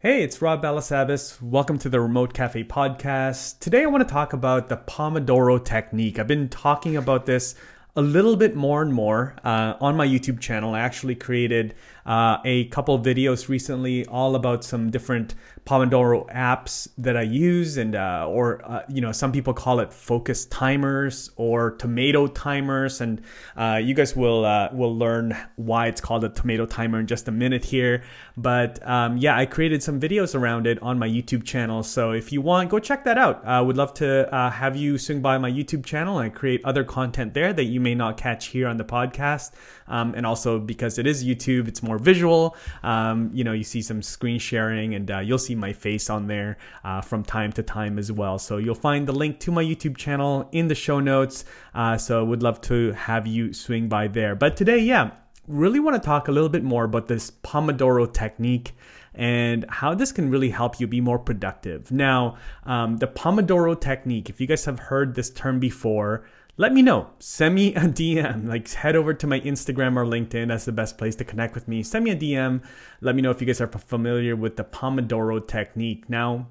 Hey, it's Rob Balasabas. Welcome to the Remote Cafe podcast. Today I want to talk about the Pomodoro technique. I've been talking about this a little bit more and more uh, on my YouTube channel. I actually created uh, a couple videos recently all about some different Pomodoro apps that I use, and uh, or uh, you know some people call it focus timers or tomato timers, and uh, you guys will uh, will learn why it's called a tomato timer in just a minute here. But um, yeah, I created some videos around it on my YouTube channel, so if you want, go check that out. I would love to uh, have you swing by my YouTube channel and create other content there that you may not catch here on the podcast, um, and also because it is YouTube, it's more visual. Um, you know, you see some screen sharing, and uh, you'll see my face on there uh, from time to time as well. So you'll find the link to my YouTube channel in the show notes. Uh, so I would love to have you swing by there. But today, yeah, really want to talk a little bit more about this Pomodoro technique and how this can really help you be more productive. Now, um, the Pomodoro technique, if you guys have heard this term before, let me know. Send me a DM. Like head over to my Instagram or LinkedIn. That's the best place to connect with me. Send me a DM. Let me know if you guys are familiar with the Pomodoro technique. Now,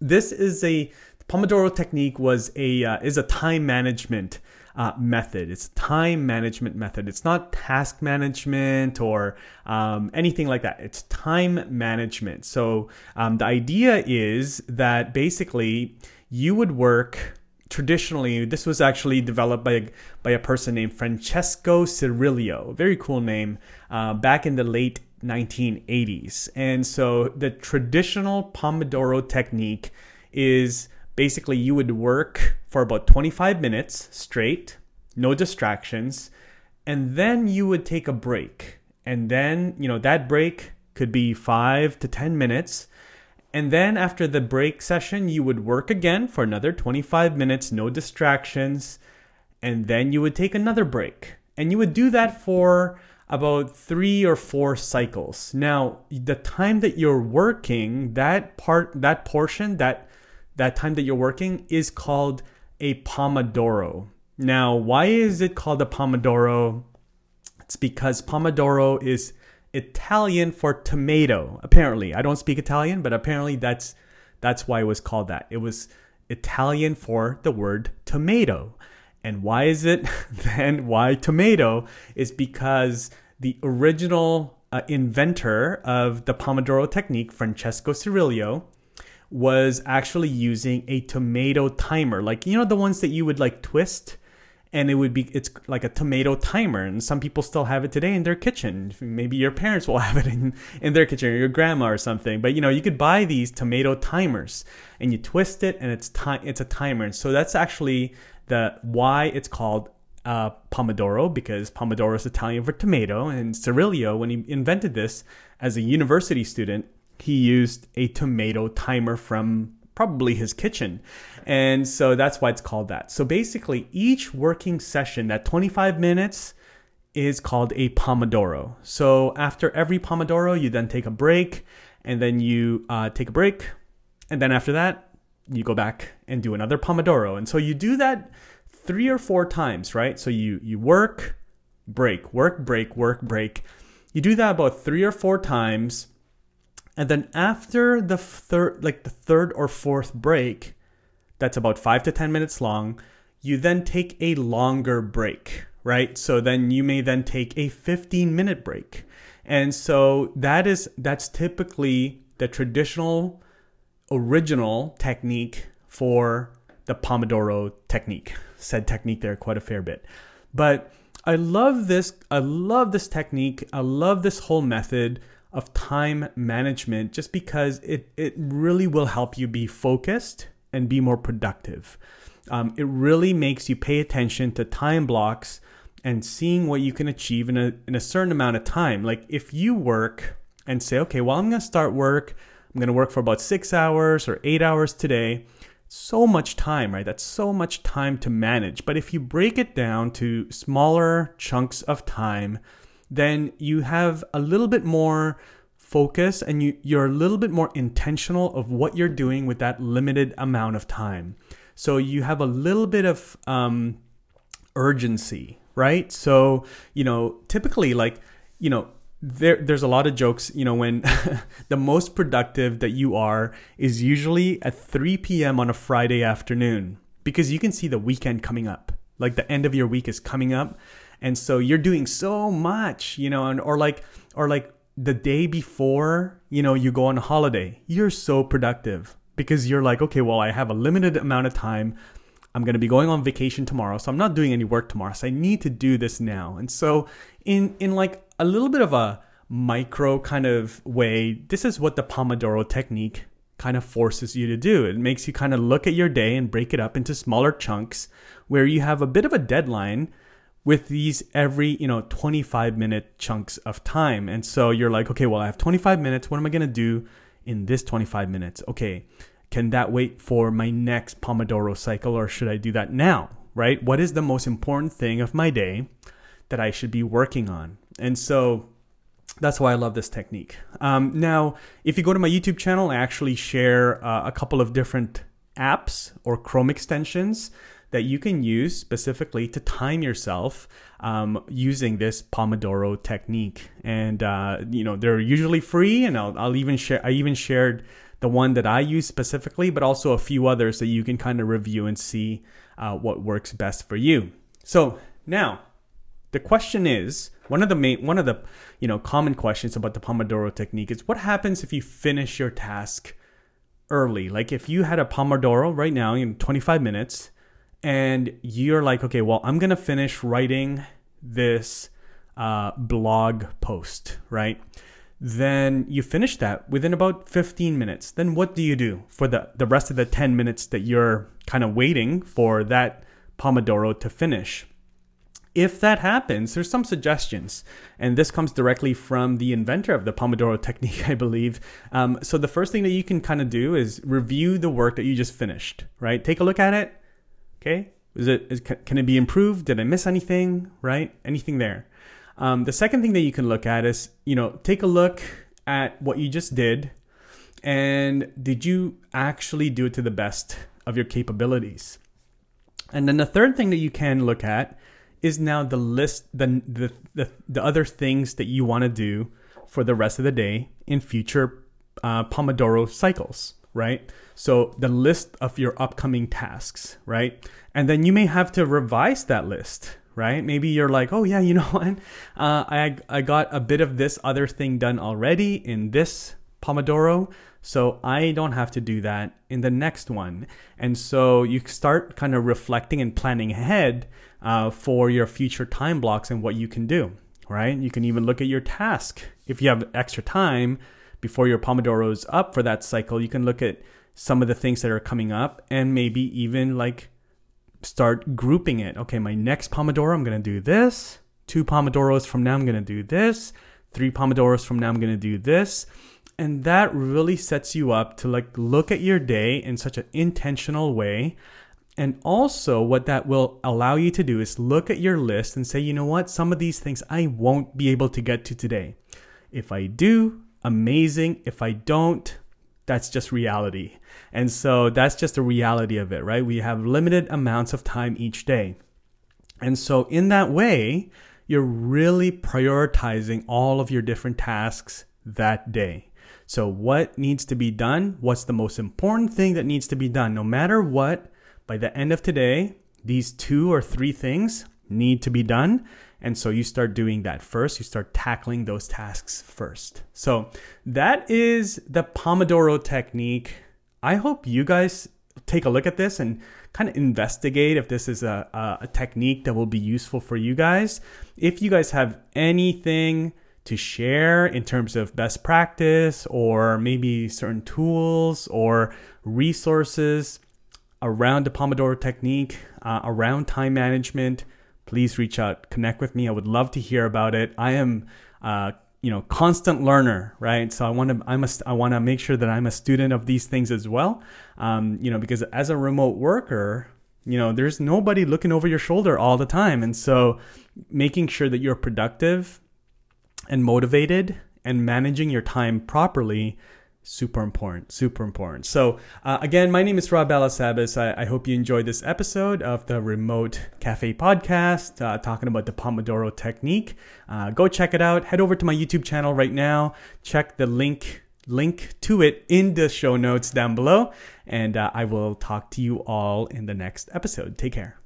this is a Pomodoro technique was a uh, is a time management uh, method. It's a time management method. It's not task management or um, anything like that. It's time management. So um, the idea is that basically you would work traditionally, this was actually developed by a, by a person named Francesco Cirillo, very cool name, uh, back in the late 1980s. And so the traditional Pomodoro technique is basically you would work for about 25 minutes straight, no distractions, and then you would take a break. And then, you know, that break could be five to 10 minutes and then after the break session, you would work again for another 25 minutes, no distractions. And then you would take another break. And you would do that for about three or four cycles. Now, the time that you're working, that part, that portion, that that time that you're working is called a Pomodoro. Now, why is it called a Pomodoro? It's because Pomodoro is Italian for tomato. Apparently, I don't speak Italian, but apparently that's that's why it was called that. It was Italian for the word tomato. And why is it then why tomato is because the original uh, inventor of the Pomodoro technique, Francesco Cirillo, was actually using a tomato timer, like you know the ones that you would like twist and it would be it's like a tomato timer and some people still have it today in their kitchen. Maybe your parents will have it in, in their kitchen or your grandma or something but you know you could buy these tomato timers and you twist it and it's time it's a timer and so that's actually the why it's called uh, pomodoro because pomodoro is italian for tomato and cirillo when he invented this as a university student he used a tomato timer from probably his kitchen. And so that's why it's called that. So basically, each working session, that 25 minutes, is called a Pomodoro. So after every Pomodoro, you then take a break, and then you uh, take a break, and then after that, you go back and do another Pomodoro. And so you do that three or four times, right? So you you work, break, work, break, work, break. You do that about three or four times and then after the third, like the third or fourth break, that's about five to 10 minutes long, you then take a longer break, right? So then you may then take a 15 minute break. And so that is, that's typically the traditional original technique for the Pomodoro technique. Said technique there quite a fair bit. But I love this. I love this technique. I love this whole method of time management just because it, it really will help you be focused and be more productive. Um, it really makes you pay attention to time blocks and seeing what you can achieve in a, in a certain amount of time. Like if you work and say, okay, well, I'm going to start work, I'm going to work for about six hours or eight hours today. So much time, right? That's so much time to manage. But if you break it down to smaller chunks of time, then you have a little bit more focus and you, you're a little bit more intentional of what you're doing with that limited amount of time. So you have a little bit of um, urgency, right? So, you know, typically, like, you know, there there's a lot of jokes you know when the most productive that you are is usually at 3 p.m on a friday afternoon because you can see the weekend coming up like the end of your week is coming up and so you're doing so much you know and or like or like the day before you know you go on holiday you're so productive because you're like okay well i have a limited amount of time i'm going to be going on vacation tomorrow so i'm not doing any work tomorrow so i need to do this now and so in in like a little bit of a micro kind of way, this is what the Pomodoro technique kind of forces you to do. It makes you kind of look at your day and break it up into smaller chunks where you have a bit of a deadline with these every, you know, 25 minute chunks of time. And so you're like, okay, well, I have 25 minutes. What am I going to do in this 25 minutes? Okay, can that wait for my next Pomodoro cycle or should I do that now? Right? What is the most important thing of my day that I should be working on? And so that's why I love this technique. Um, now, if you go to my YouTube channel, I actually share uh, a couple of different apps or Chrome extensions that you can use specifically to time yourself um, using this Pomodoro technique. And uh, you know they're usually free, and I'll, I'll even share. I even shared the one that I use specifically, but also a few others that you can kind of review and see uh, what works best for you. So now the question is one of the main one of the you know common questions about the Pomodoro technique is what happens if you finish your task early? Like if you had a Pomodoro right now in 25 minutes and you're like, okay, well, I'm gonna finish writing this uh, blog post, right? Then you finish that within about 15 minutes. Then what do you do for the, the rest of the 10 minutes that you're kind of waiting for that Pomodoro to finish? if that happens, there's some suggestions. And this comes directly from the inventor of the Pomodoro technique, I believe. Um, so the first thing that you can kind of do is review the work that you just finished, right? Take a look at it. Okay. Is it, is, can it be improved? Did I miss anything? Right? Anything there? Um, the second thing that you can look at is, you know, take a look at what you just did and did you actually do it to the best of your capabilities? And then the third thing that you can look at is now the list the the the, the other things that you want to do for the rest of the day in future uh, Pomodoro cycles, right? So the list of your upcoming tasks, right? And then you may have to revise that list, right? Maybe you're like, oh yeah, you know what? Uh, I I got a bit of this other thing done already in this Pomodoro, so I don't have to do that in the next one. And so you start kind of reflecting and planning ahead uh, for your future time blocks and what you can do, right? You can even look at your task. If you have extra time before your Pomodoro is up for that cycle, you can look at some of the things that are coming up and maybe even like start grouping it. Okay, my next Pomodoro, I'm going to do this. Two Pomodoros from now, I'm going to do this. Three Pomodoros from now, I'm going to do this and that really sets you up to like look at your day in such an intentional way and also what that will allow you to do is look at your list and say you know what some of these things i won't be able to get to today if i do amazing. If i don't that's just reality. And so that's just the reality of it right? We have limited amounts of time each day. And so in that way you're really prioritizing all of your different tasks that day. So, what needs to be done? What's the most important thing that needs to be done? No matter what, by the end of today, these two or three things need to be done. And so you start doing that first. You start tackling those tasks first. So that is the Pomodoro technique. I hope you guys take a look at this and kind of investigate if this is a, a, technique that will be useful for you guys. If you guys have anything, to share in terms of best practice or maybe certain tools or resources around the Pomodoro technique, uh, around time management, please reach out, connect with me. I would love to hear about it. I am, uh, you know, constant learner, right? So I want to, I'm a, I want to make sure that I'm a student of these things as well. Um, you know, because as a remote worker, you know, there's nobody looking over your shoulder all the time, and so making sure that you're productive and motivated and managing your time properly super important super important. So uh, again my name is rob balasabas. I, I, hope you enjoyed this episode of the remote cafe podcast uh, talking about the pomodoro technique. Uh, go check it out. Head over to my youtube channel right now. Check the link link to it in the show notes down below. And uh, i will talk to you all in the next episode. Take care